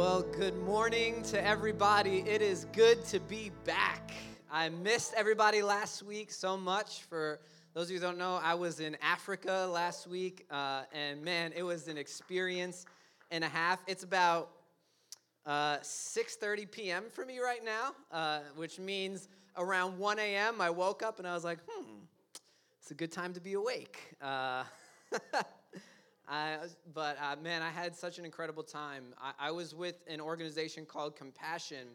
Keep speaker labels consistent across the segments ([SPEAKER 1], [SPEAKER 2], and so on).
[SPEAKER 1] Well, good morning to everybody. It is good to be back. I missed everybody last week so much. For those of you who don't know, I was in Africa last week, uh, and man, it was an experience and a half. It's about uh, 6:30 p.m. for me right now, uh, which means around 1 a.m. I woke up and I was like, "Hmm, it's a good time to be awake." But uh, man, I had such an incredible time. I, I, was with an organization called Compassion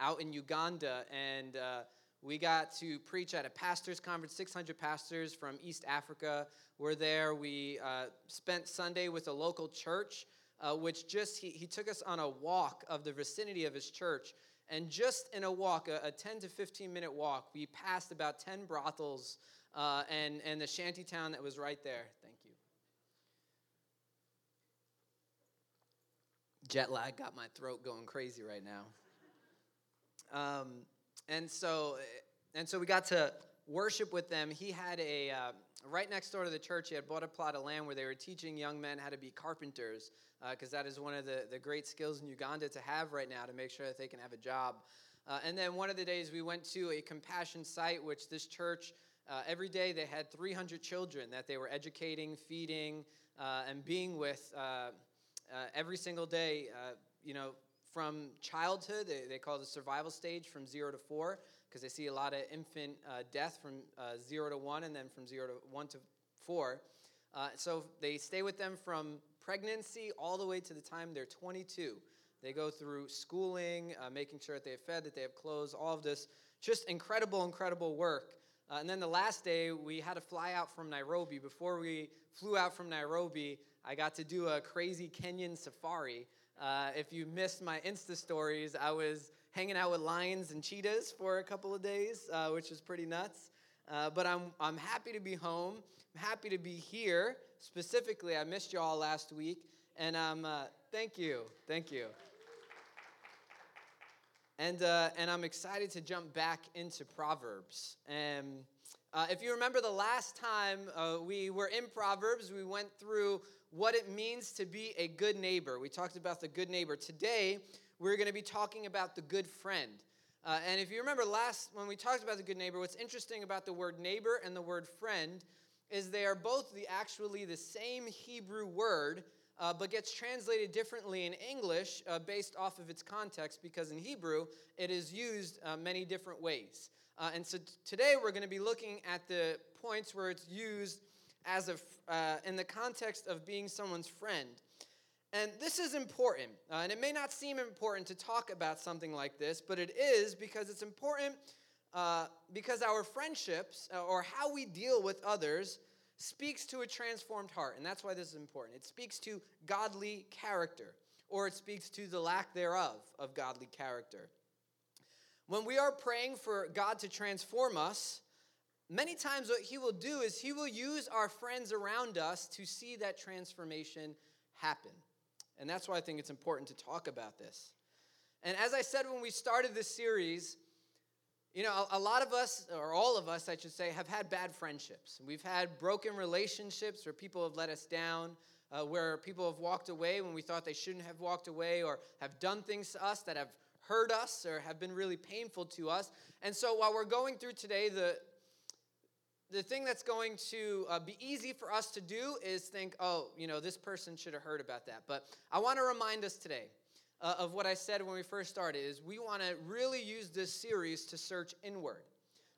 [SPEAKER 1] out in Uganda, and uh, we got to preach at a pastors' conference. 600 pastors from East Africa were there. We uh, spent Sunday with a local church, uh, which just he, he took us on a walk of the vicinity of his church. And just in a walk, a, a 10 to 15 minute walk, we passed about 10 brothels uh, and, and the shanty town that was right there. Thank you. Jet lag got my throat going crazy right now. Um, and so, and so we got to worship with them. He had a uh, right next door to the church. He had bought a plot of land where they were teaching young men how to be carpenters, because uh, that is one of the, the great skills in Uganda to have right now to make sure that they can have a job. Uh, and then one of the days we went to a compassion site, which this church. Uh, every day they had 300 children that they were educating, feeding, uh, and being with uh, every single day, uh, you know, from childhood, they, they call it the survival stage from zero to four, because they see a lot of infant uh, death from uh, zero to one, and then from zero to one to four. Uh, so they stay with them from pregnancy all the way to the time they're 22. They go through schooling, uh, making sure that they have fed, that they have clothes, all of this. Just incredible, incredible work. Uh, and then the last day, we had to fly out from Nairobi. Before we flew out from Nairobi, I got to do a crazy Kenyan safari. Uh, if you missed my Insta stories, I was hanging out with lions and cheetahs for a couple of days, uh, which was pretty nuts. Uh, but I'm, I'm happy to be home. I'm happy to be here. Specifically, I missed you all last week. And um, uh, thank you. Thank you. And, uh, and I'm excited to jump back into Proverbs. And uh, if you remember the last time uh, we were in Proverbs, we went through what it means to be a good neighbor. We talked about the good neighbor. Today, we're going to be talking about the good friend. Uh, and if you remember last, when we talked about the good neighbor, what's interesting about the word neighbor and the word friend is they are both the actually the same Hebrew word, uh, but gets translated differently in English uh, based off of its context, because in Hebrew it is used uh, many different ways. Uh, and so t- today we're going to be looking at the points where it's used as a, uh, in the context of being someone's friend. And this is important. Uh, and it may not seem important to talk about something like this, but it is because it's important uh, because our friendships uh, or how we deal with others speaks to a transformed heart. And that's why this is important. It speaks to godly character, or it speaks to the lack thereof of godly character. When we are praying for God to transform us, many times what he will do is he will use our friends around us to see that transformation happen. And that's why I think it's important to talk about this. And as I said when we started this series, you know, a, lot of us, or all of us, I should say, have had bad friendships. We've had broken relationships where people have let us down, uh, where people have walked away when we thought they shouldn't have walked away, or have done things to us that have hurt us or have been really painful to us. And so while we're going through today the the thing that's going to uh, be easy for us to do is think, oh, you know, this person should have heard about that. But I want to remind us today uh, of what I said when we first started is we want to really use this series to search inward.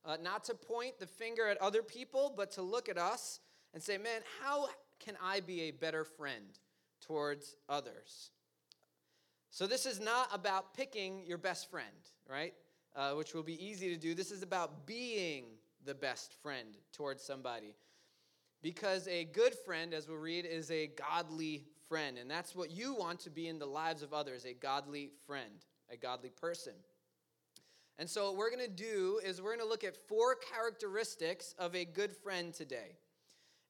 [SPEAKER 1] Uh, not to point the finger at other people, but to look at us and say, man, how can I be a better friend towards others? So this is not about picking your best friend, right? Uh, which will be easy to do. This is about being the best friend towards somebody. Because a good friend, as we'll read, is a godly friend. And that's what you want to be in the lives of others a godly friend, a godly person. And so, what we're going to do is we're going to look at four characteristics of a good friend today.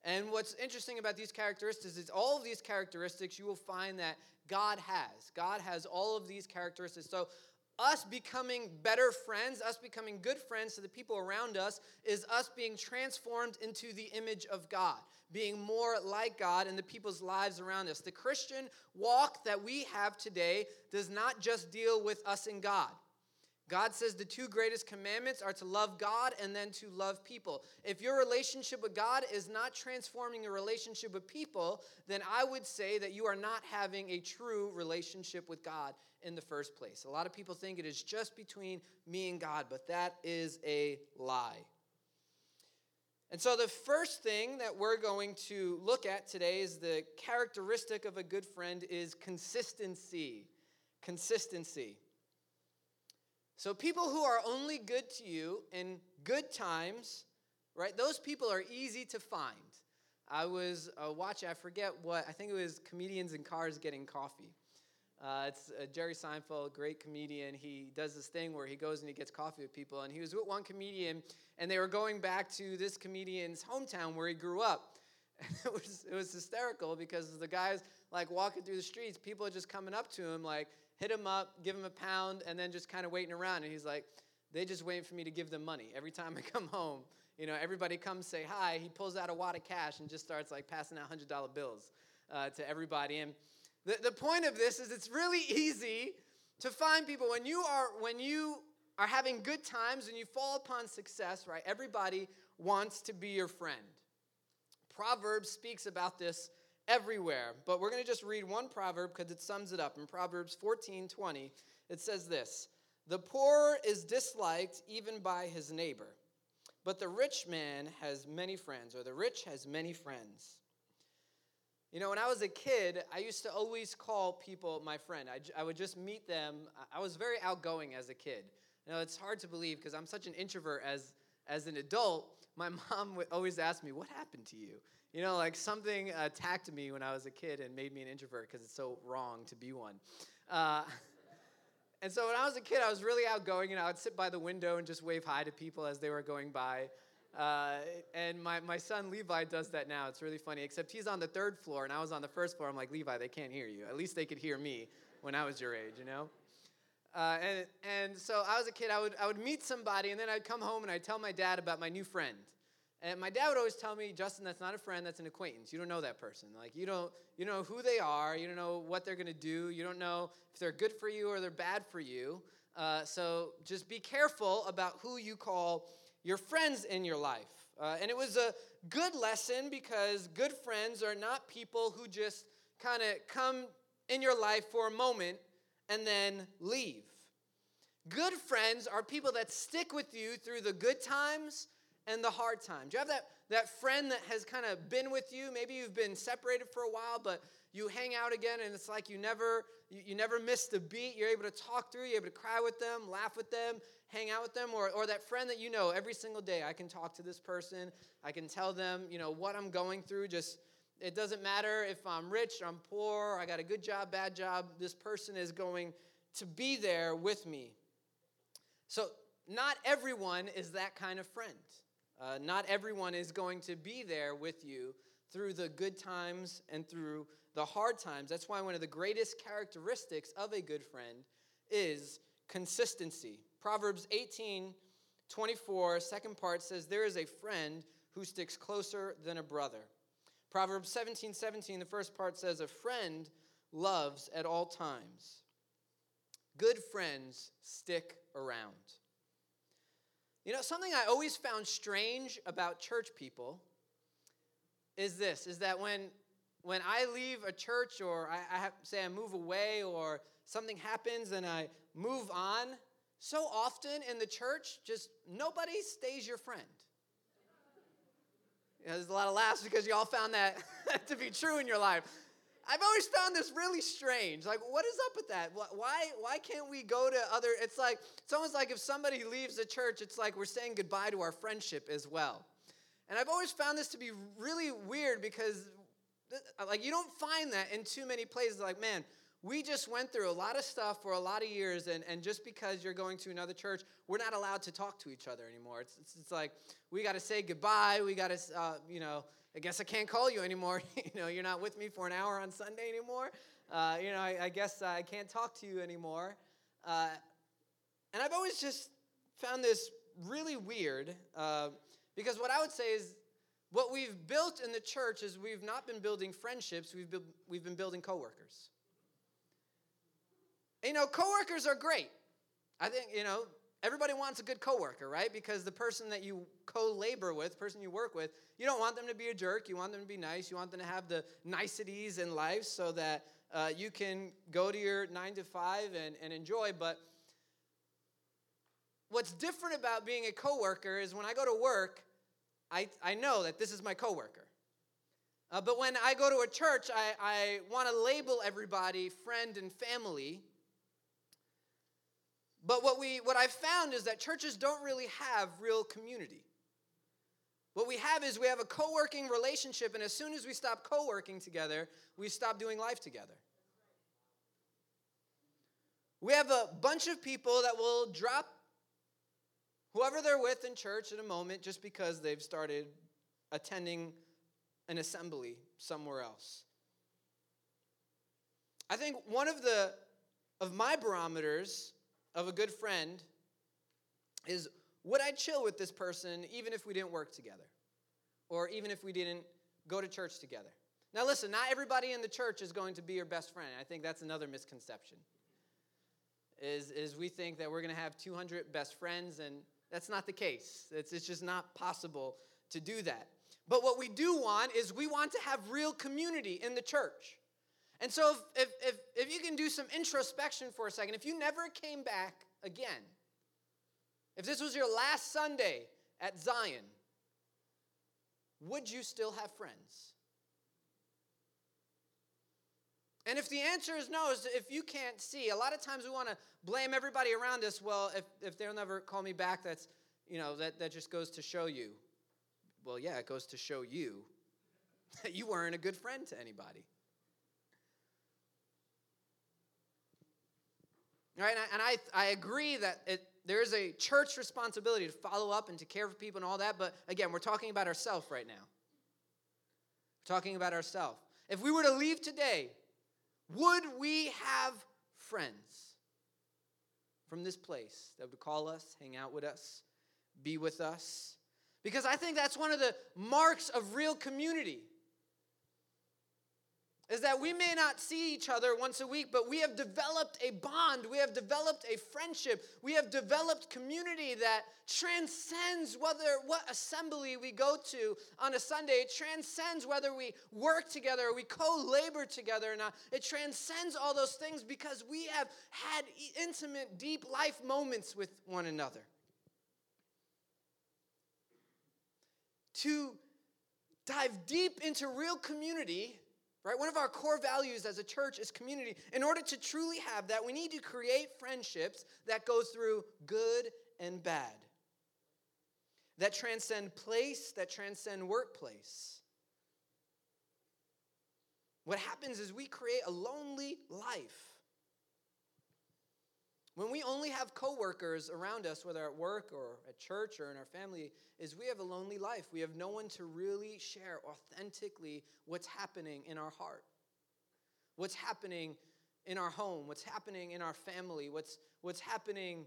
[SPEAKER 1] And what's interesting about these characteristics is all of these characteristics you will find that God has. God has all of these characteristics. So, us becoming better friends, us becoming good friends to the people around us, is us being transformed into the image of God, being more like God in the people's lives around us. The Christian walk that we have today does not just deal with us and God. God says the two greatest commandments are to love God and then to love people. If your relationship with God is not transforming your relationship with people, then I would say that you are not having a true relationship with God in the first place. A lot of people think it is just between me and God, but that is a lie. And so, the first thing that we're going to look at today is the characteristic of a good friend is consistency. Consistency. So, people who are only good to you in good times, right, those people are easy to find. I was uh, watching, I forget what, I think it was Comedians in Cars Getting Coffee. Uh, it's uh, Jerry Seinfeld, great comedian. He does this thing where he goes and he gets coffee with people. And he was with one comedian, and they were going back to this comedian's hometown where he grew up. And it was, it was hysterical because the guy's like walking through the streets, people are just coming up to him, like, hit him up, give him a pound, and then just kind of waiting around. And he's like, they just waiting for me to give them money. Every time I come home, you know, everybody comes say hi. He pulls out a wad of cash and just starts like passing out $100 bills uh, to everybody. And the, the point of this is it's really easy to find people when you are when you are having good times and you fall upon success, right? Everybody wants to be your friend. Proverbs speaks about this everywhere. But we're going to just read one proverb because it sums it up. In Proverbs 14 20, it says this The poor is disliked even by his neighbor, but the rich man has many friends, or the rich has many friends. You know, when I was a kid, I used to always call people my friend. I, I would just meet them. I was very outgoing as a kid. You know, it's hard to believe because I'm such an introvert as, as an adult. My mom would always ask me, What happened to you? You know, like something attacked me when I was a kid and made me an introvert because it's so wrong to be one. Uh, and so when I was a kid, I was really outgoing and I would sit by the window and just wave hi to people as they were going by. Uh, and my, my son Levi does that now. It's really funny, except he's on the third floor and I was on the first floor. I'm like, Levi, they can't hear you. At least they could hear me when I was your age, you know? Uh, and, and so I was a kid, I would, I would meet somebody and then I'd come home and I'd tell my dad about my new friend. And my dad would always tell me, Justin, that's not a friend, that's an acquaintance. You don't know that person. Like you don't you don't know who they are, you don't know what they're gonna do, you don't know if they're good for you or they're bad for you. Uh, so just be careful about who you call your friends in your life. Uh, and it was a good lesson because good friends are not people who just kind of come in your life for a moment and then leave. Good friends are people that stick with you through the good times and the hard times. You have that, that friend that has kind of been with you. Maybe you've been separated for a while, but you hang out again and it's like you never you, you never missed a beat. You're able to talk through, you're able to cry with them, laugh with them, hang out with them, or, or that friend that you know every single day. I can talk to this person, I can tell them, you know, what I'm going through. Just it doesn't matter if I'm rich, or I'm poor, I got a good job, bad job. This person is going to be there with me. So, not everyone is that kind of friend. Uh, not everyone is going to be there with you through the good times and through the hard times. That's why one of the greatest characteristics of a good friend is consistency. Proverbs 18 24, second part says, There is a friend who sticks closer than a brother. Proverbs 17 17, the first part says, A friend loves at all times. Good friends stick around. You know, something I always found strange about church people is this is that when when I leave a church or I, I have, say I move away or something happens and I move on, so often in the church, just nobody stays your friend. You know, there's a lot of laughs because you all found that to be true in your life. I've always found this really strange. Like, what is up with that? Why, why can't we go to other? It's like, it's almost like if somebody leaves the church, it's like we're saying goodbye to our friendship as well. And I've always found this to be really weird because, like, you don't find that in too many places. Like, man, we just went through a lot of stuff for a lot of years, and, and just because you're going to another church, we're not allowed to talk to each other anymore. It's, it's, it's like we got to say goodbye. We got to, uh, you know, I guess I can't call you anymore. you know, you're not with me for an hour on Sunday anymore. Uh, you know, I, I guess I can't talk to you anymore. Uh, And I've always just found this really weird uh, because what I would say is what we've built in the church is we've not been building friendships, we've, we've been building coworkers. You know, coworkers are great. I think, you know, everybody wants a good coworker, right? Because the person that you co-labor with, person you work with, you don't want them to be a jerk. You want them to be nice. You want them to have the niceties in life so that uh, you can go to your nine to five and, and enjoy. But what's different about being a coworker is when I go to work, I, I know that this is my coworker. Uh, but when I go to a church, I, I want to label everybody friend and family. But what, we, what I've found is that churches don't really have real community. What we have is we have a co working relationship, and as soon as we stop co working together, we stop doing life together. We have a bunch of people that will drop whoever they're with in church in a moment just because they've started attending an assembly somewhere else. I think one of the of my barometers of a good friend is would I chill with this person even if we didn't work together? Or even if we didn't go to church together? Now listen, not everybody in the church is going to be your best friend. I think that's another misconception. Is, is we think that we're going to have 200 best friends and that's not the case. It's, it's just not possible to do that. But what we do want is we want to have real community in the church. And so, if, if, if, you can do some introspection for a second, if you never came back again, if this was your last Sunday at Zion, would you still have friends? And if the answer is no, is if you can't see, a lot of times we want to blame everybody around us. Well, if, if they'll never call me back, that's, you know, that, that just goes to show you. Well, yeah, it goes to show you that you weren't a good friend to anybody. Right, and I, I, agree that it, there is a church responsibility to follow up and to care for people and all that, but again, we're talking about ourselves right now. We're talking about ourselves. If we were to leave today would we have friends from this place that would call us, hang out with us, be with us? Because I think that's one of the marks of real community is that we may not see each other once a week, but we have developed a bond. We have developed a friendship. We have developed community that transcends whether what assembly we go to on a Sunday. It transcends whether we work together or we co-labor together or not. It transcends all those things because we have had intimate, deep life moments with one another. To dive deep into real community Right? One of our core values as a church is community. In order to truly have that, we need to create friendships that go through good and bad. That transcend place, that transcend workplace. What happens is we create a lonely life when we only have coworkers around us, whether at work or at church or in our family, is we have a lonely life. We have no one to really share authentically what's happening in our heart. What's happening in our home, what's happening in our family, what's, what's happening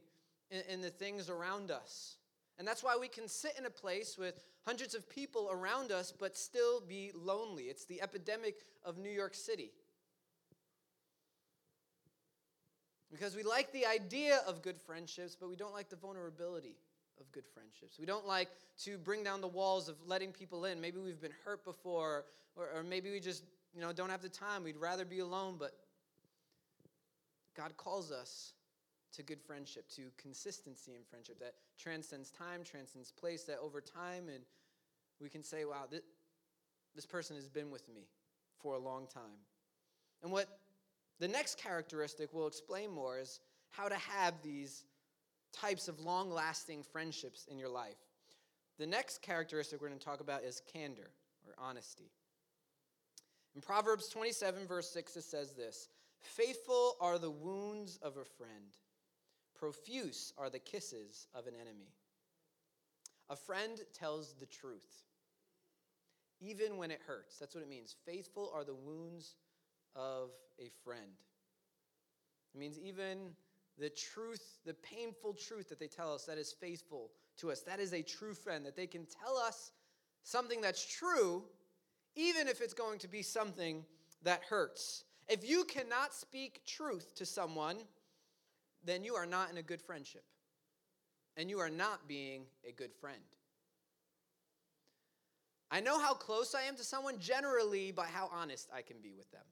[SPEAKER 1] in, in the things around us. And that's why we can sit in a place with hundreds of people around us but still be lonely. It's the epidemic of New York City. Because we like the idea of good friendships, but we don't like the vulnerability of good friendships. We don't like to bring down the walls of letting people in. Maybe we've been hurt before, or, or maybe we just you know, don't have the time. We'd rather be alone, but God calls us to good friendship, to consistency in friendship that transcends time, transcends place, that over time, and we can say, wow, this, this person has been with me for a long time. And what the next characteristic we'll explain more is how to have these types of long lasting friendships in your life. The next characteristic we're going to talk about is candor or honesty. In Proverbs 27, verse 6, it says this Faithful are the wounds of a friend, profuse are the kisses of an enemy. A friend tells the truth, even when it hurts. That's what it means. Faithful are the wounds of a friend. It means even the truth, the painful truth that they tell us that is faithful to us. That is a true friend, that they can tell us something that's true, even if it's going to be something that hurts. If you cannot speak truth to someone, then you are not in a good friendship. And you are not being a good friend. I know how close I am to someone generally by how honest I can be with them.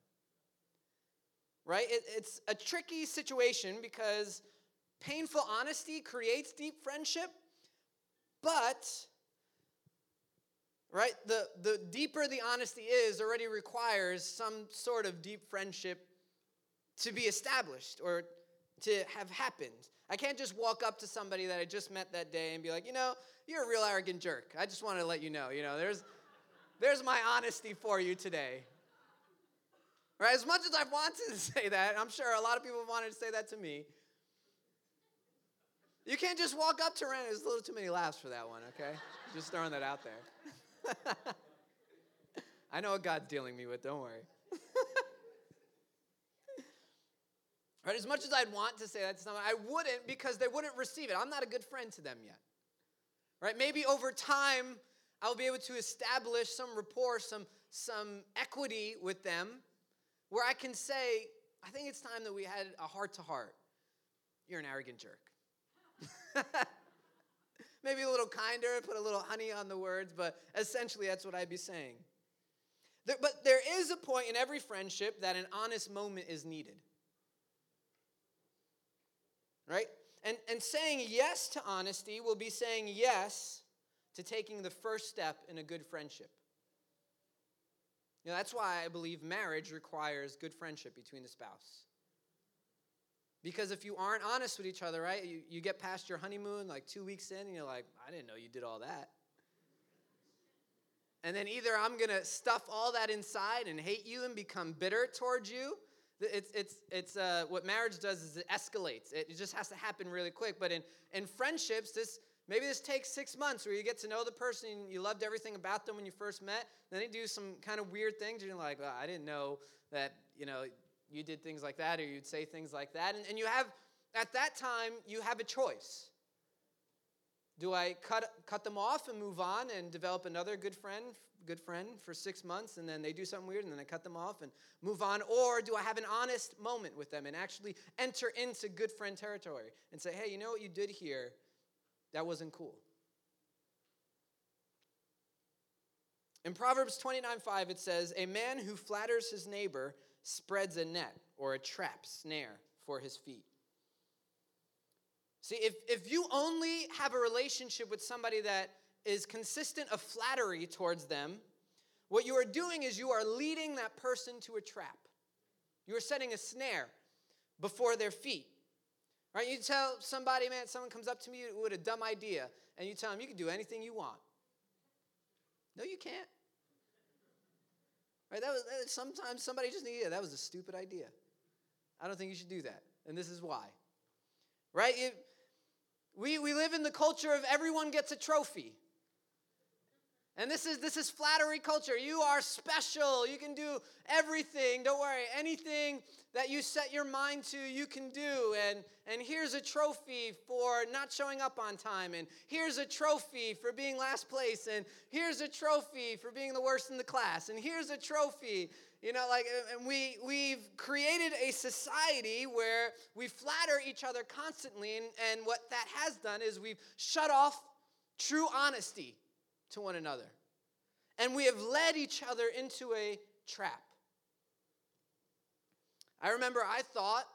[SPEAKER 1] Right? It, it's a tricky situation because painful honesty creates deep friendship, but right the, the deeper the honesty is already requires some sort of deep friendship to be established or to have happened. I can't just walk up to somebody that i just met that day and be like you know you're a real arrogant jerk. I just want to let you know you know there's there's my honesty for you today right as much as I've wanted to say that i'm sure a lot of people wanted to say that to me you can't just walk up to Ren. There's a little too many laughs for that one, okay? Just throwing that out there. I know what God's dealing me with, don't worry. right, as much as I'd want to say that to someone, I wouldn't because they wouldn't receive it. I'm not a good friend to them yet. Right? Maybe over time I'll be able to establish some rapport, some some equity with them where I can say, I think it's time that we had a heart to heart. You're an arrogant jerk. Maybe a little kinder, put a little honey on the words, but essentially that's what I'd be saying. But there is a point in every friendship that an honest moment is needed. Right? And, and saying yes to honesty will be saying yes to taking the first step in a good friendship. Know, that's why I believe marriage requires good friendship between the spouse. Because if you aren't honest with each other, right, you, you get past your honeymoon like two weeks in and you're like, I didn't know you did all that. And then either I'm going to stuff all that inside and hate you and become bitter towards you. It's, it's, it's uh, what marriage does is it escalates. It just has to happen really quick. But in, in friendships, this maybe this takes six months where you get to know the person and you loved everything about them when you first met. Then they do some kind of weird things and you're like, well, I didn't know that, you know, you did things like that or you'd say things like that. And, and you have, at that time, you have a choice. Do I cut, cut them off and move on and develop another good friend, good friend for six months and then they do something weird and then I cut them off and move on? Or do I have an honest moment with them and actually enter into good friend territory and say, hey, you know what you did here? That wasn't cool. In Proverbs 29 5, it says, A man who flatters his neighbor spreads a net or a trap snare for his feet. See, if, if you only have a relationship with somebody that is consistent of flattery towards them, what you are doing is you are leading that person to a trap. You are setting a snare before their feet. Right? You tell somebody, man, someone comes up to me with a dumb idea, and you tell them you can do anything you want. No, you can't. Right? That was that, sometimes somebody just needed that was a stupid idea. I don't think you should do that. And this is why. Right? It, we, we live in the culture of everyone gets a trophy. And this is this is flattery culture. You are special. You can do everything. Don't worry. Anything that you set your mind to, you can do. And and here's a trophy for not showing up on time. And here's a trophy for being last place. And here's a trophy for being the worst in the class. And here's a trophy. You know, like and we we've created a society where we flatter each other constantly. And, and what that has done is we've shut off true honesty to one another. And we have led each other into a trap. I remember I thought,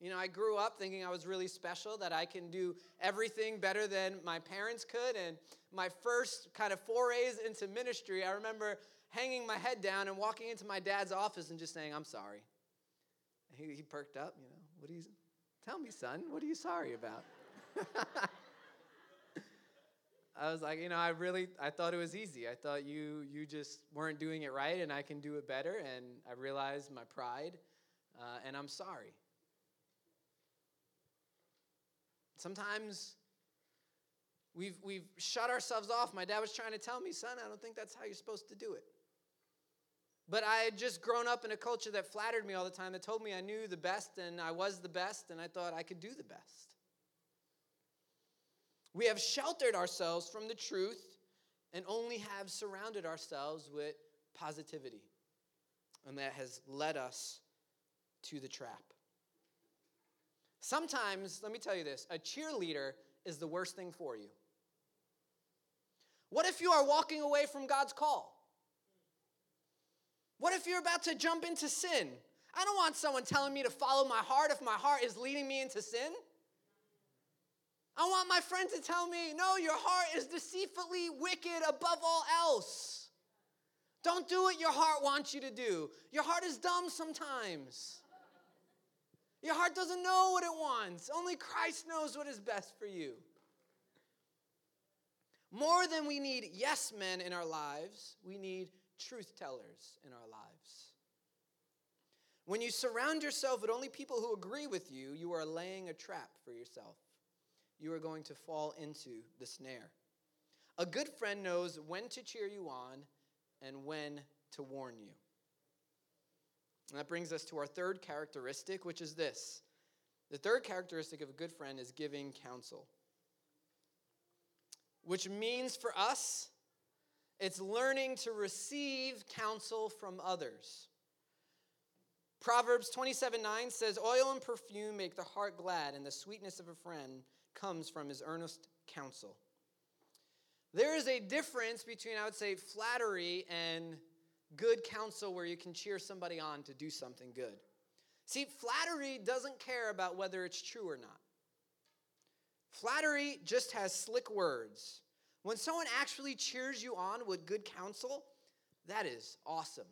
[SPEAKER 1] you know, I grew up thinking I was really special, that I can do everything better than my parents could. And my first kind of forays into ministry, I remember hanging my head down and walking into my dad's office and just saying, I'm sorry. He, he perked up, you know, what do you, tell me, son, what are you sorry about? I was like, you know, I really, I thought it was easy. I thought you, you just weren't doing it right, and I can do it better. And I realized my pride, uh, and I'm sorry. Sometimes we've we've shut ourselves off. My dad was trying to tell me, son, I don't think that's how you're supposed to do it. But I had just grown up in a culture that flattered me all the time, that told me I knew the best and I was the best, and I thought I could do the best. We have sheltered ourselves from the truth and only have surrounded ourselves with positivity. And that has led us to the trap. Sometimes, let me tell you this a cheerleader is the worst thing for you. What if you are walking away from God's call? What if you're about to jump into sin? I don't want someone telling me to follow my heart if my heart is leading me into sin. I want my friend to tell me, no, your heart is deceitfully wicked above all else. Don't do what your heart wants you to do. Your heart is dumb sometimes. Your heart doesn't know what it wants. Only Christ knows what is best for you. More than we need yes men in our lives, we need truth tellers in our lives. When you surround yourself with only people who agree with you, you are laying a trap for yourself you are going to fall into the snare. A good friend knows when to cheer you on and when to warn you. And that brings us to our third characteristic, which is this the third characteristic of a good friend is giving counsel, which means for us, it's learning to receive counsel from others. Proverbs 27 9 says, Oil and perfume make the heart glad, and the sweetness of a friend comes from his earnest counsel. There is a difference between, I would say, flattery and good counsel where you can cheer somebody on to do something good. See, flattery doesn't care about whether it's true or not. Flattery just has slick words. When someone actually cheers you on with good counsel, that is awesome.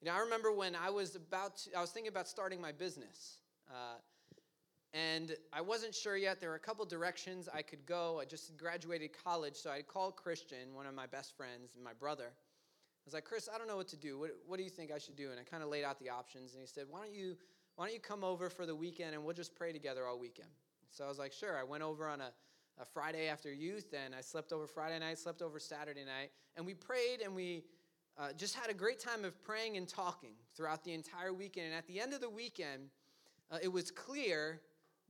[SPEAKER 1] You know, I remember when I was about to, I was thinking about starting my business. Uh, and I wasn't sure yet. There were a couple directions I could go. I just graduated college, so I called Christian, one of my best friends, and my brother. I was like, Chris, I don't know what to do. What, what do you think I should do? And I kind of laid out the options, and he said, Why don't you why don't you come over for the weekend and we'll just pray together all weekend? So I was like, sure. I went over on a, a Friday after youth, and I slept over Friday night, slept over Saturday night, and we prayed and we uh, just had a great time of praying and talking throughout the entire weekend. And at the end of the weekend, uh, it was clear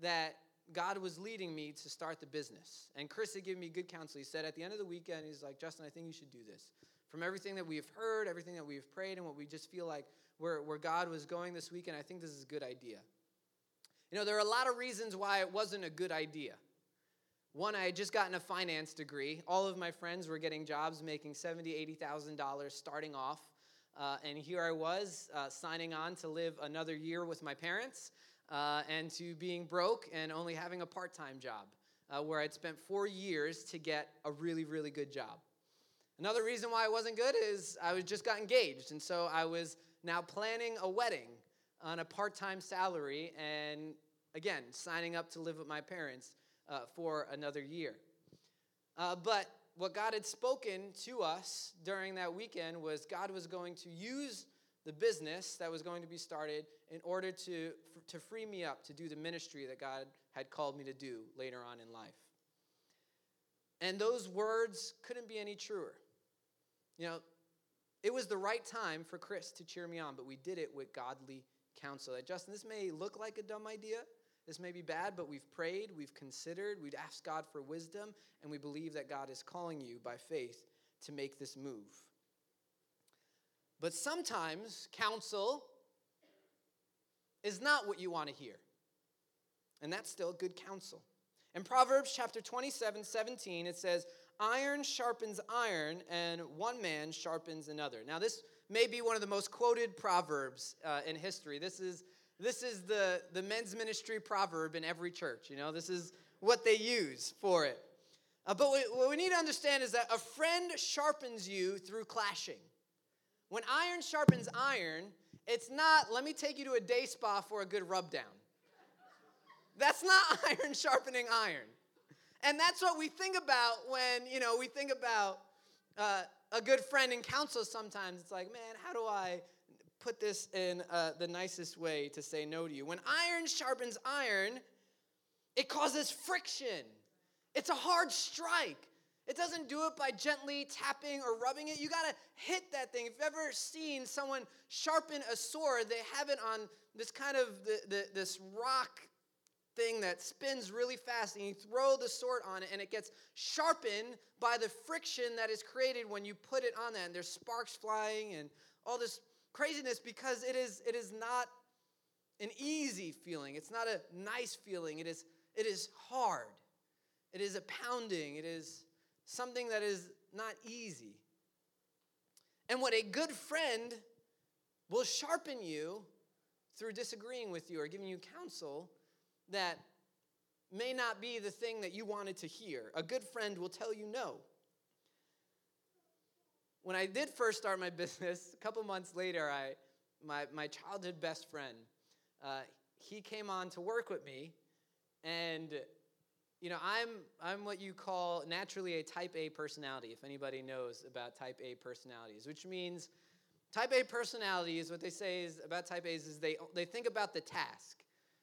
[SPEAKER 1] that God was leading me to start the business. And Chris had given me good counsel. He said at the end of the weekend, he's like, Justin, I think you should do this. From everything that we've heard, everything that we've prayed, and what we just feel like where, where God was going this weekend, I think this is a good idea. You know, there are a lot of reasons why it wasn't a good idea. One, I had just gotten a finance degree. All of my friends were getting jobs making $70,000, $80,000 starting off. Uh, and here I was uh, signing on to live another year with my parents uh, and to being broke and only having a part time job, uh, where I'd spent four years to get a really, really good job. Another reason why it wasn't good is I was just got engaged, and so I was now planning a wedding on a part time salary, and again, signing up to live with my parents uh, for another year. Uh, but what God had spoken to us during that weekend was God was going to use the business that was going to be started in order to, to free me up to do the ministry that God had called me to do later on in life. And those words couldn't be any truer. You know, it was the right time for Chris to cheer me on, but we did it with godly counsel. That Justin, this may look like a dumb idea. This may be bad, but we've prayed, we've considered, we've asked God for wisdom, and we believe that God is calling you by faith to make this move. But sometimes counsel is not what you want to hear. And that's still good counsel. In Proverbs chapter 27, 17, it says, Iron sharpens iron, and one man sharpens another. Now, this may be one of the most quoted proverbs uh, in history. This is, this is the, the men's ministry proverb in every church. You know, this is what they use for it. Uh, but what we need to understand is that a friend sharpens you through clashing. When iron sharpens iron, it's not, let me take you to a day spa for a good rub down. That's not iron sharpening iron. And that's what we think about when, you know, we think about uh, a good friend in counsel sometimes. It's like, man, how do I put this in uh, the nicest way to say no to you? When iron sharpens iron, it causes friction. It's a hard strike. It doesn't do it by gently tapping or rubbing it. You got to hit that thing. If you've ever seen someone sharpen a sword, they have it on this kind of the, the, this rock thing that spins really fast, and you throw the sword on it, and it gets sharpened by the friction that is created when you put it on that. And there's sparks flying and all this craziness because it is it is not an easy feeling. It's not a nice feeling. It is it is hard. It is a pounding. It is something that is not easy. And what a good friend will sharpen you through disagreeing with you or giving you counsel that may not be the thing that you wanted to hear. A good friend will tell you no. When I did first start my business, a couple months later, I, my, my childhood best friend, uh, he came on to work with me, and you know, I'm I'm what you call naturally a type A personality, if anybody knows about type A personalities, which means type A personalities, what they say is about type A's is they they think about the task.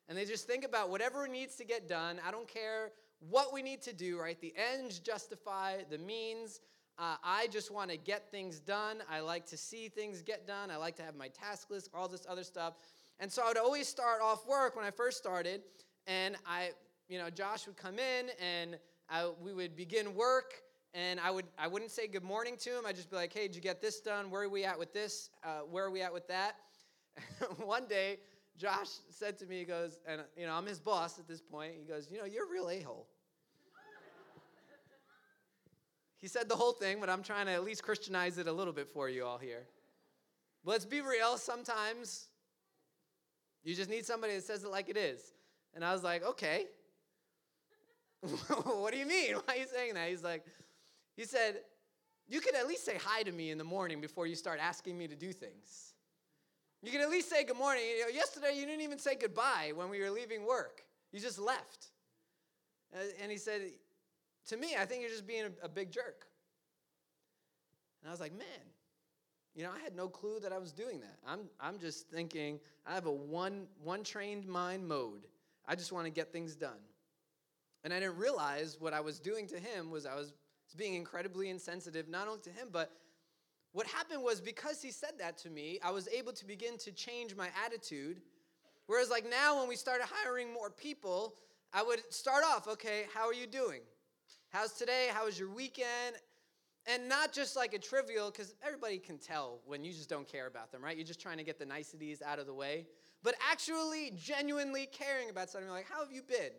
[SPEAKER 1] And they just think about whatever needs to get done. I don't care what we need to do, right? The ends justify the means. Uh, I just want to get things done. I like to see things get done. I like to have my task list, all this other stuff. And so I would always start off work when I first started, and I you know, Josh would come in and I, we would begin work and I would I wouldn't say good morning to him. I'd just be like, "Hey, did you get this done? Where are we at with this? Uh, where are we at with that?" One day, Josh said to me, he goes, and you know, I'm his boss at this point. He goes, "You know, you're a real a-hole." he said the whole thing, but I'm trying to at least Christianize it a little bit for you all here. But let's be real. Sometimes you just need somebody that says it like it is. And I was like, okay. what do you mean? Why are you saying that? He's like, he said, you could at least say hi to me in the morning before you start asking me to do things. You can at least say good morning. You know, yesterday, you didn't even say goodbye when we were leaving work. You just left. Uh, and he said, to me, I think you're just being a, a big jerk. And I was like, man, you know, I had no clue that I was doing that. I'm, I'm just thinking, I have a one, one trained mind mode. I just want to get things done. And I didn't realize what I was doing to him was I was being incredibly insensitive, not only to him, but what happened was because he said that to me, I was able to begin to change my attitude. Whereas, like now, when we started hiring more people, I would start off, okay, how are you doing? How's today? How was your weekend? And not just like a trivial, because everybody can tell when you just don't care about them, right? You're just trying to get the niceties out of the way. But actually, genuinely caring about something, like, how have you been?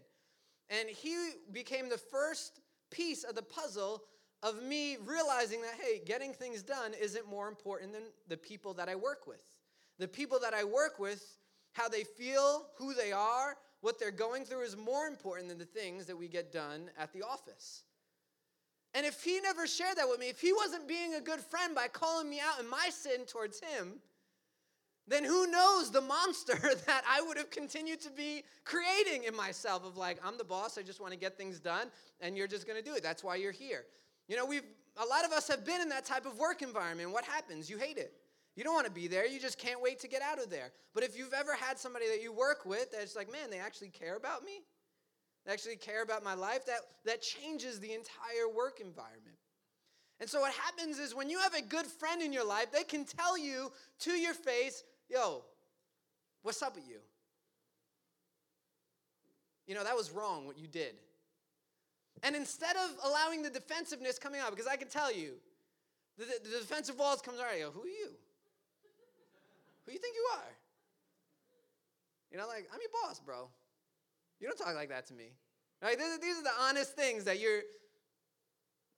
[SPEAKER 1] And he became the first piece of the puzzle of me realizing that, hey, getting things done isn't more important than the people that I work with. The people that I work with, how they feel, who they are, what they're going through is more important than the things that we get done at the office. And if he never shared that with me, if he wasn't being a good friend by calling me out in my sin towards him, then who knows the monster that I would have continued to be creating in myself of like, I'm the boss, I just want to get things done, and you're just going to do it. That's why you're here. You know, we've, a lot of us have been in that type of work environment. What happens? You hate it. You don't want to be there. You just can't wait to get out of there. But if you've ever had somebody that you work with that's like, man, they actually care about me, they actually care about my life, that, that changes the entire work environment. And so what happens is when you have a good friend in your life, they can tell you to your face, yo, what's up with you? You know, that was wrong what you did. And instead of allowing the defensiveness coming out, because I can tell you, the, the defensive walls comes out, I go, who are you? Who you think you are? You know, like, I'm your boss, bro. You don't talk like that to me. Right? These are the honest things that you're,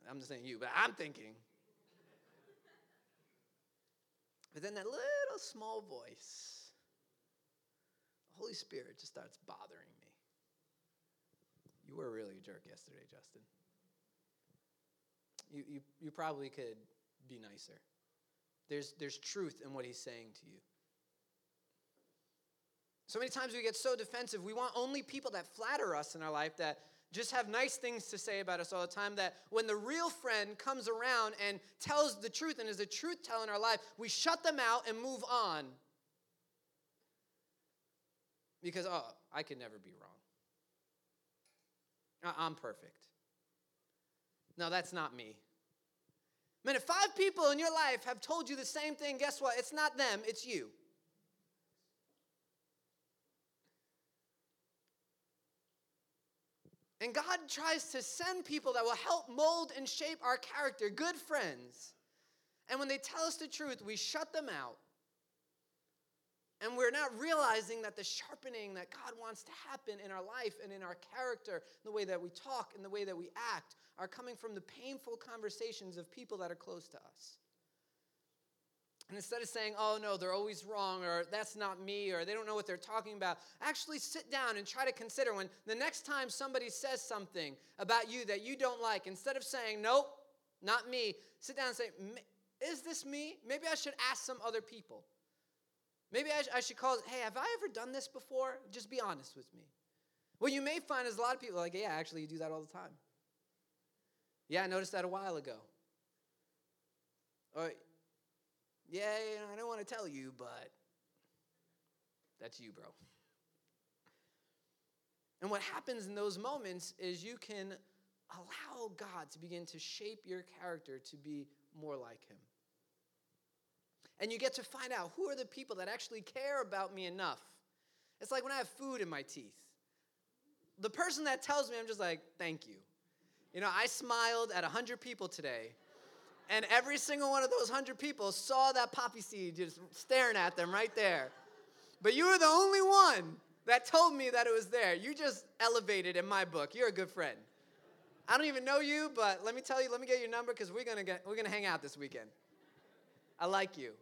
[SPEAKER 1] I'm just saying you, but I'm thinking. But then that little small voice, the Holy Spirit just starts bothering me. You were really a jerk yesterday, Justin. You, you, you probably could be nicer. There's, there's truth in what he's saying to you. So many times we get so defensive. We want only people that flatter us in our life, that just have nice things to say about us all the time, that when the real friend comes around and tells the truth and is a truth teller in our life, we shut them out and move on. Because, oh, I could never be wrong. I'm perfect. No, that's not me. Man, if five people in your life have told you the same thing, guess what? It's not them, it's you. And God tries to send people that will help mold and shape our character, good friends. And when they tell us the truth, we shut them out. And we're not realizing that the sharpening that God wants to happen in our life and in our character, the way that we talk and the way that we act, are coming from the painful conversations of people that are close to us. And instead of saying, oh no, they're always wrong, or that's not me, or they don't know what they're talking about, actually sit down and try to consider when the next time somebody says something about you that you don't like, instead of saying, nope, not me, sit down and say, is this me? Maybe I should ask some other people. Maybe I, sh- I should call, hey, have I ever done this before? Just be honest with me. What you may find is a lot of people like, yeah, actually, you do that all the time. Yeah, I noticed that a while ago. Or, yeah, you know, I don't want to tell you, but that's you, bro. And what happens in those moments is you can allow God to begin to shape your character to be more like Him. And you get to find out who are the people that actually care about me enough. It's like when I have food in my teeth. The person that tells me, I'm just like, thank you. You know, I smiled at 100 people today, and every single one of those 100 people saw that poppy seed just staring at them right there. But you were the only one that told me that it was there. You just elevated in my book. You're a good friend. I don't even know you, but let me tell you, let me get your number because we're gonna get we're gonna hang out this weekend. I like you.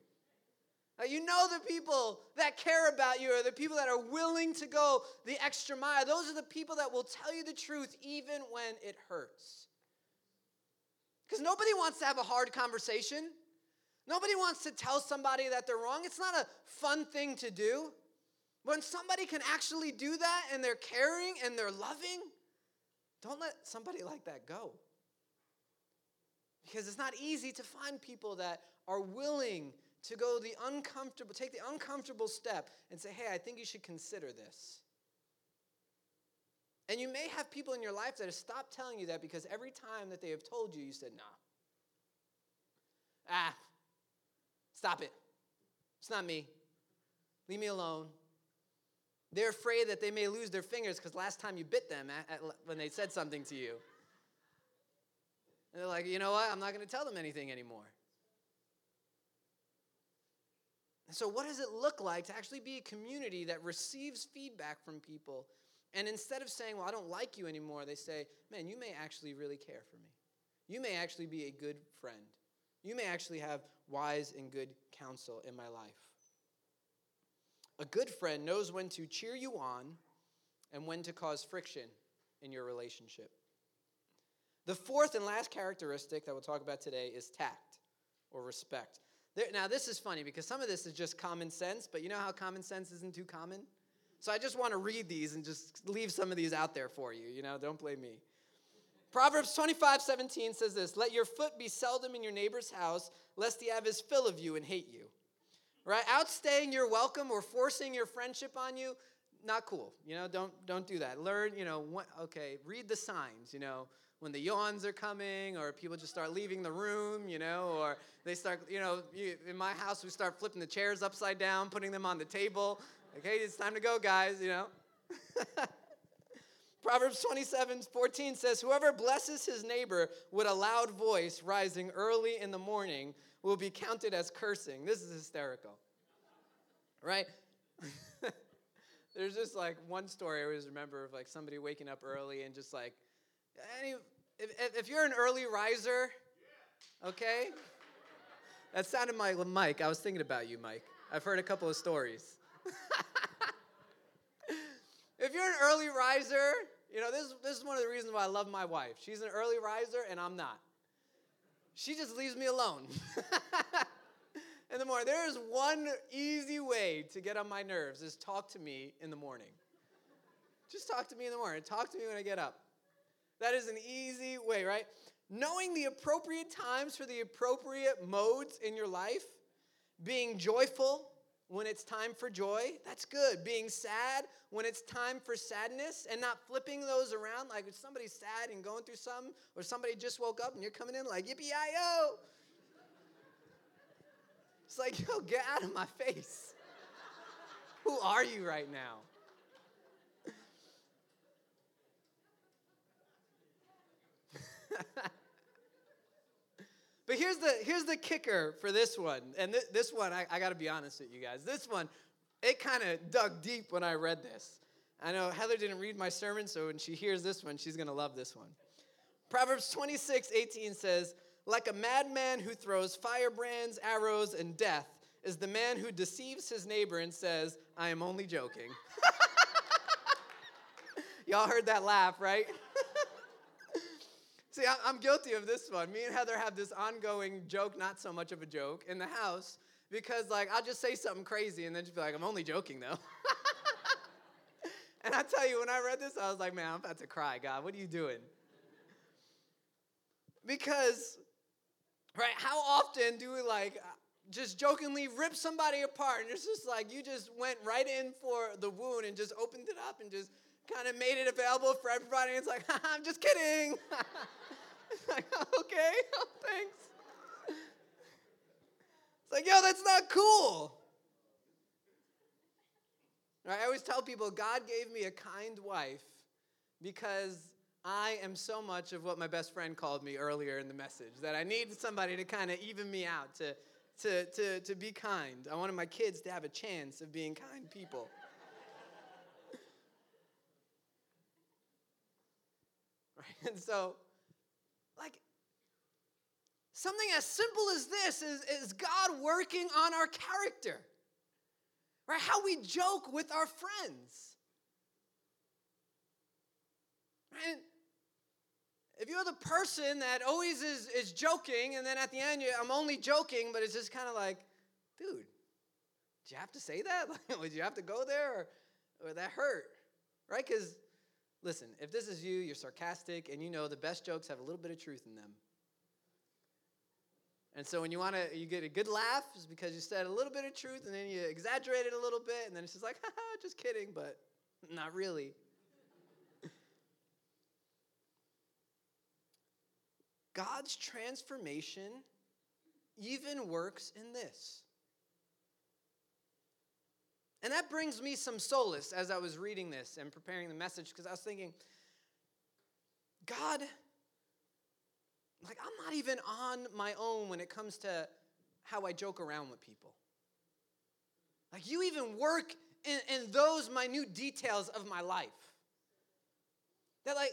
[SPEAKER 1] You know the people that care about you are the people that are willing to go the extra mile. Those are the people that will tell you the truth even when it hurts. Because nobody wants to have a hard conversation. Nobody wants to tell somebody that they're wrong. It's not a fun thing to do. When somebody can actually do that and they're caring and they're loving, don't let somebody like that go. Because it's not easy to find people that are willing to go the uncomfortable, take the uncomfortable step and say, hey, I think you should consider this. And you may have people in your life that have stopped telling you that because every time that they have told you, you said, nah. Ah, stop it. It's not me. Leave me alone. They're afraid that they may lose their fingers because last time you bit them at, at, when they said something to you. And they're like, you know what? I'm not going to tell them anything anymore. So, what does it look like to actually be a community that receives feedback from people? And instead of saying, Well, I don't like you anymore, they say, Man, you may actually really care for me. You may actually be a good friend. You may actually have wise and good counsel in my life. A good friend knows when to cheer you on and when to cause friction in your relationship. The fourth and last characteristic that we'll talk about today is tact or respect. There, now, this is funny because some of this is just common sense, but you know how common sense isn't too common? So I just want to read these and just leave some of these out there for you. You know, don't blame me. Proverbs 25, 17 says this Let your foot be seldom in your neighbor's house, lest he have his fill of you and hate you. Right? Outstaying your welcome or forcing your friendship on you, not cool. You know, don't don't do that. Learn, you know, what, okay, read the signs, you know when the yawns are coming or people just start leaving the room, you know, or they start, you know, you, in my house, we start flipping the chairs upside down, putting them on the table. Okay, it's time to go, guys, you know. Proverbs 27 14 says, Whoever blesses his neighbor with a loud voice rising early in the morning will be counted as cursing. This is hysterical. Right? There's just like one story I always remember of like somebody waking up early and just like any, if, if you're an early riser, okay? That sounded like Mike. I was thinking about you, Mike. I've heard a couple of stories. you're an early riser, you know, this, this is one of the reasons why I love my wife. She's an early riser, and I'm not. She just leaves me alone. in the morning. There is one easy way to get on my nerves is talk to me in the morning. Just talk to me in the morning. Talk to me when I get up. That is an easy way, right? Knowing the appropriate times for the appropriate modes in your life, being joyful when it's time for joy, that's good. Being sad when it's time for sadness and not flipping those around like if somebody's sad and going through something, or somebody just woke up and you're coming in like, yippee yi yo. It's like, yo, get out of my face. Who are you right now? But here's the here's the kicker for this one, and th- this one I, I got to be honest with you guys. This one, it kind of dug deep when I read this. I know Heather didn't read my sermon, so when she hears this one, she's gonna love this one. Proverbs 26, 18 says, "Like a madman who throws firebrands, arrows, and death is the man who deceives his neighbor and says, I am only joking." Y'all heard that laugh, right? See, I'm guilty of this one. Me and Heather have this ongoing joke, not so much of a joke, in the house because, like, I'll just say something crazy and then she'll be like, I'm only joking, though. and I tell you, when I read this, I was like, man, I'm about to cry. God, what are you doing? Because, right, how often do we, like, just jokingly rip somebody apart and it's just like you just went right in for the wound and just opened it up and just kind of made it available for everybody. And it's like, I'm just kidding. like, okay, thanks. It's like, yo, that's not cool. Right, I always tell people God gave me a kind wife because I am so much of what my best friend called me earlier in the message that I need somebody to kind of even me out, to, to, to, to be kind. I wanted my kids to have a chance of being kind people. right? And so, something as simple as this is, is God working on our character, right? How we joke with our friends. Right? If you're the person that always is, is joking, and then at the end, you, I'm only joking, but it's just kind of like, dude, did you have to say that? Did you have to go there? Or, or that hurt, right? Because Listen, if this is you, you're sarcastic, and you know the best jokes have a little bit of truth in them. And so when you want to, you get a good laugh, is because you said a little bit of truth, and then you exaggerate it a little bit, and then it's just like, haha, just kidding, but not really. God's transformation even works in this. And that brings me some solace as I was reading this and preparing the message because I was thinking, God, like, I'm not even on my own when it comes to how I joke around with people. Like, you even work in, in those minute details of my life. That, like,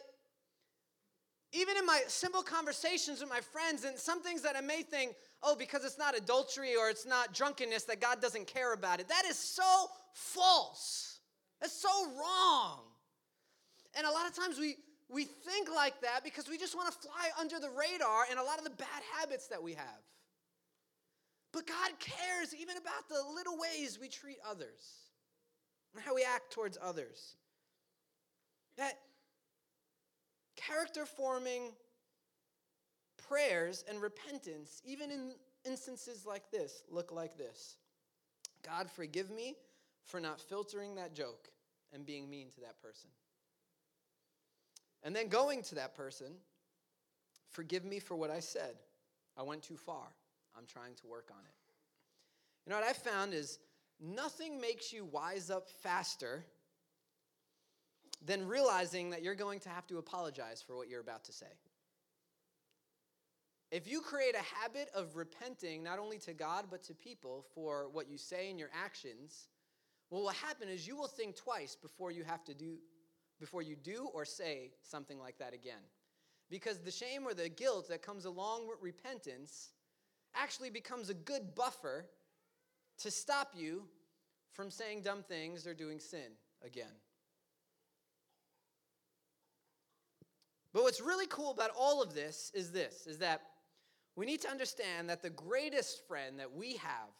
[SPEAKER 1] even in my simple conversations with my friends, and some things that I may think, oh, because it's not adultery or it's not drunkenness, that God doesn't care about it. That is so false. That's so wrong. And a lot of times we, we think like that because we just want to fly under the radar and a lot of the bad habits that we have. But God cares even about the little ways we treat others and how we act towards others. That character forming prayers and repentance, even in instances like this, look like this God, forgive me for not filtering that joke and being mean to that person. And then going to that person, forgive me for what I said. I went too far. I'm trying to work on it. You know what I found is nothing makes you wise up faster than realizing that you're going to have to apologize for what you're about to say. If you create a habit of repenting, not only to God, but to people for what you say and your actions, well, what will happen is you will think twice before you have to do, before you do or say something like that again. Because the shame or the guilt that comes along with repentance actually becomes a good buffer to stop you from saying dumb things or doing sin again. But what's really cool about all of this is this is that we need to understand that the greatest friend that we have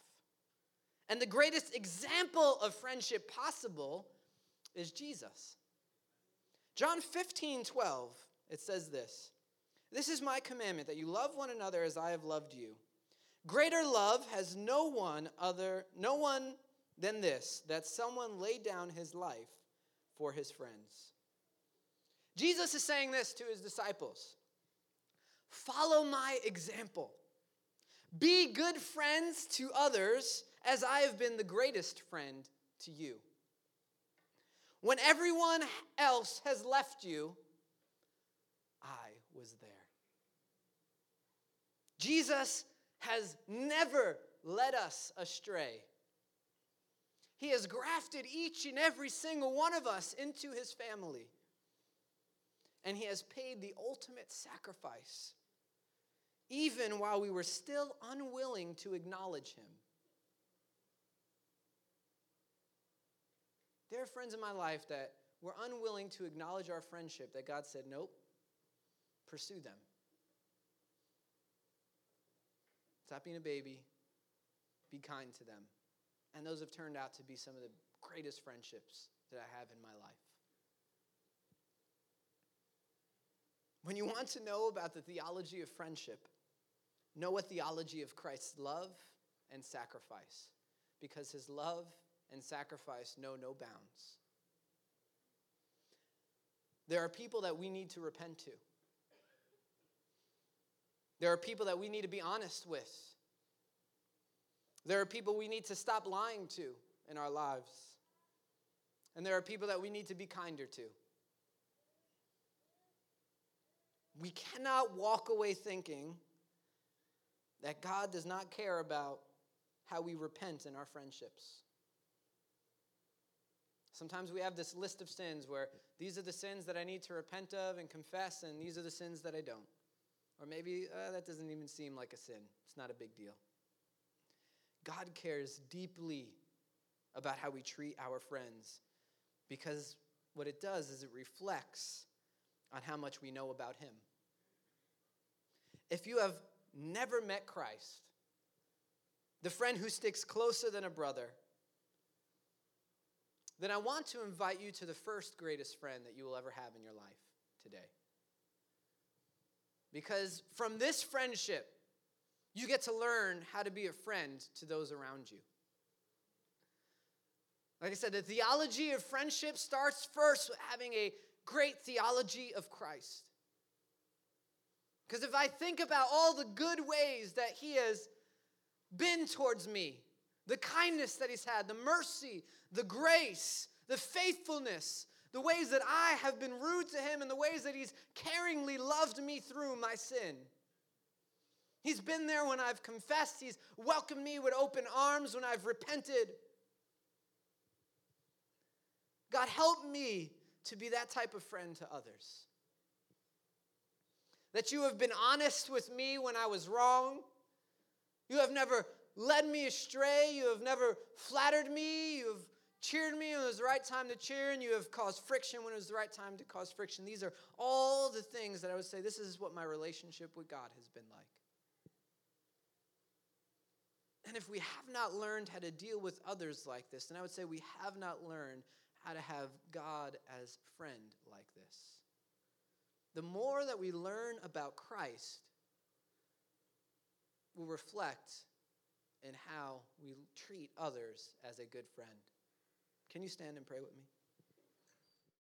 [SPEAKER 1] and the greatest example of friendship possible is Jesus. John 15, 12, it says this This is my commandment that you love one another as I have loved you. Greater love has no one other, no one than this that someone laid down his life for his friends. Jesus is saying this to his disciples Follow my example. Be good friends to others as I have been the greatest friend to you. When everyone else has left you, I was there. Jesus has never led us astray. He has grafted each and every single one of us into his family. And he has paid the ultimate sacrifice, even while we were still unwilling to acknowledge him. There are friends in my life that were unwilling to acknowledge our friendship, that God said, Nope, pursue them. Stop being a baby, be kind to them. And those have turned out to be some of the greatest friendships that I have in my life. When you want to know about the theology of friendship, know a theology of Christ's love and sacrifice, because his love and sacrifice know no bounds. There are people that we need to repent to. There are people that we need to be honest with. There are people we need to stop lying to in our lives. And there are people that we need to be kinder to. We cannot walk away thinking that God does not care about how we repent in our friendships. Sometimes we have this list of sins where these are the sins that I need to repent of and confess, and these are the sins that I don't. Or maybe uh, that doesn't even seem like a sin, it's not a big deal. God cares deeply about how we treat our friends because what it does is it reflects on how much we know about Him. If you have never met Christ, the friend who sticks closer than a brother, then I want to invite you to the first greatest friend that you will ever have in your life today. Because from this friendship, you get to learn how to be a friend to those around you. Like I said, the theology of friendship starts first with having a great theology of Christ. Because if I think about all the good ways that He has been towards me, the kindness that He's had, the mercy, the grace, the faithfulness, the ways that I have been rude to him, and the ways that he's caringly loved me through my sin. He's been there when I've confessed, he's welcomed me with open arms when I've repented. God, help me to be that type of friend to others. That you have been honest with me when I was wrong. You have never led me astray. You have never flattered me. You have cheered me when it was the right time to cheer, and you have caused friction when it was the right time to cause friction. These are all the things that I would say this is what my relationship with God has been like. And if we have not learned how to deal with others like this, then I would say we have not learned how to have God as friend like this. The more that we learn about Christ will reflect in how we treat others as a good friend. Can you stand and pray with me?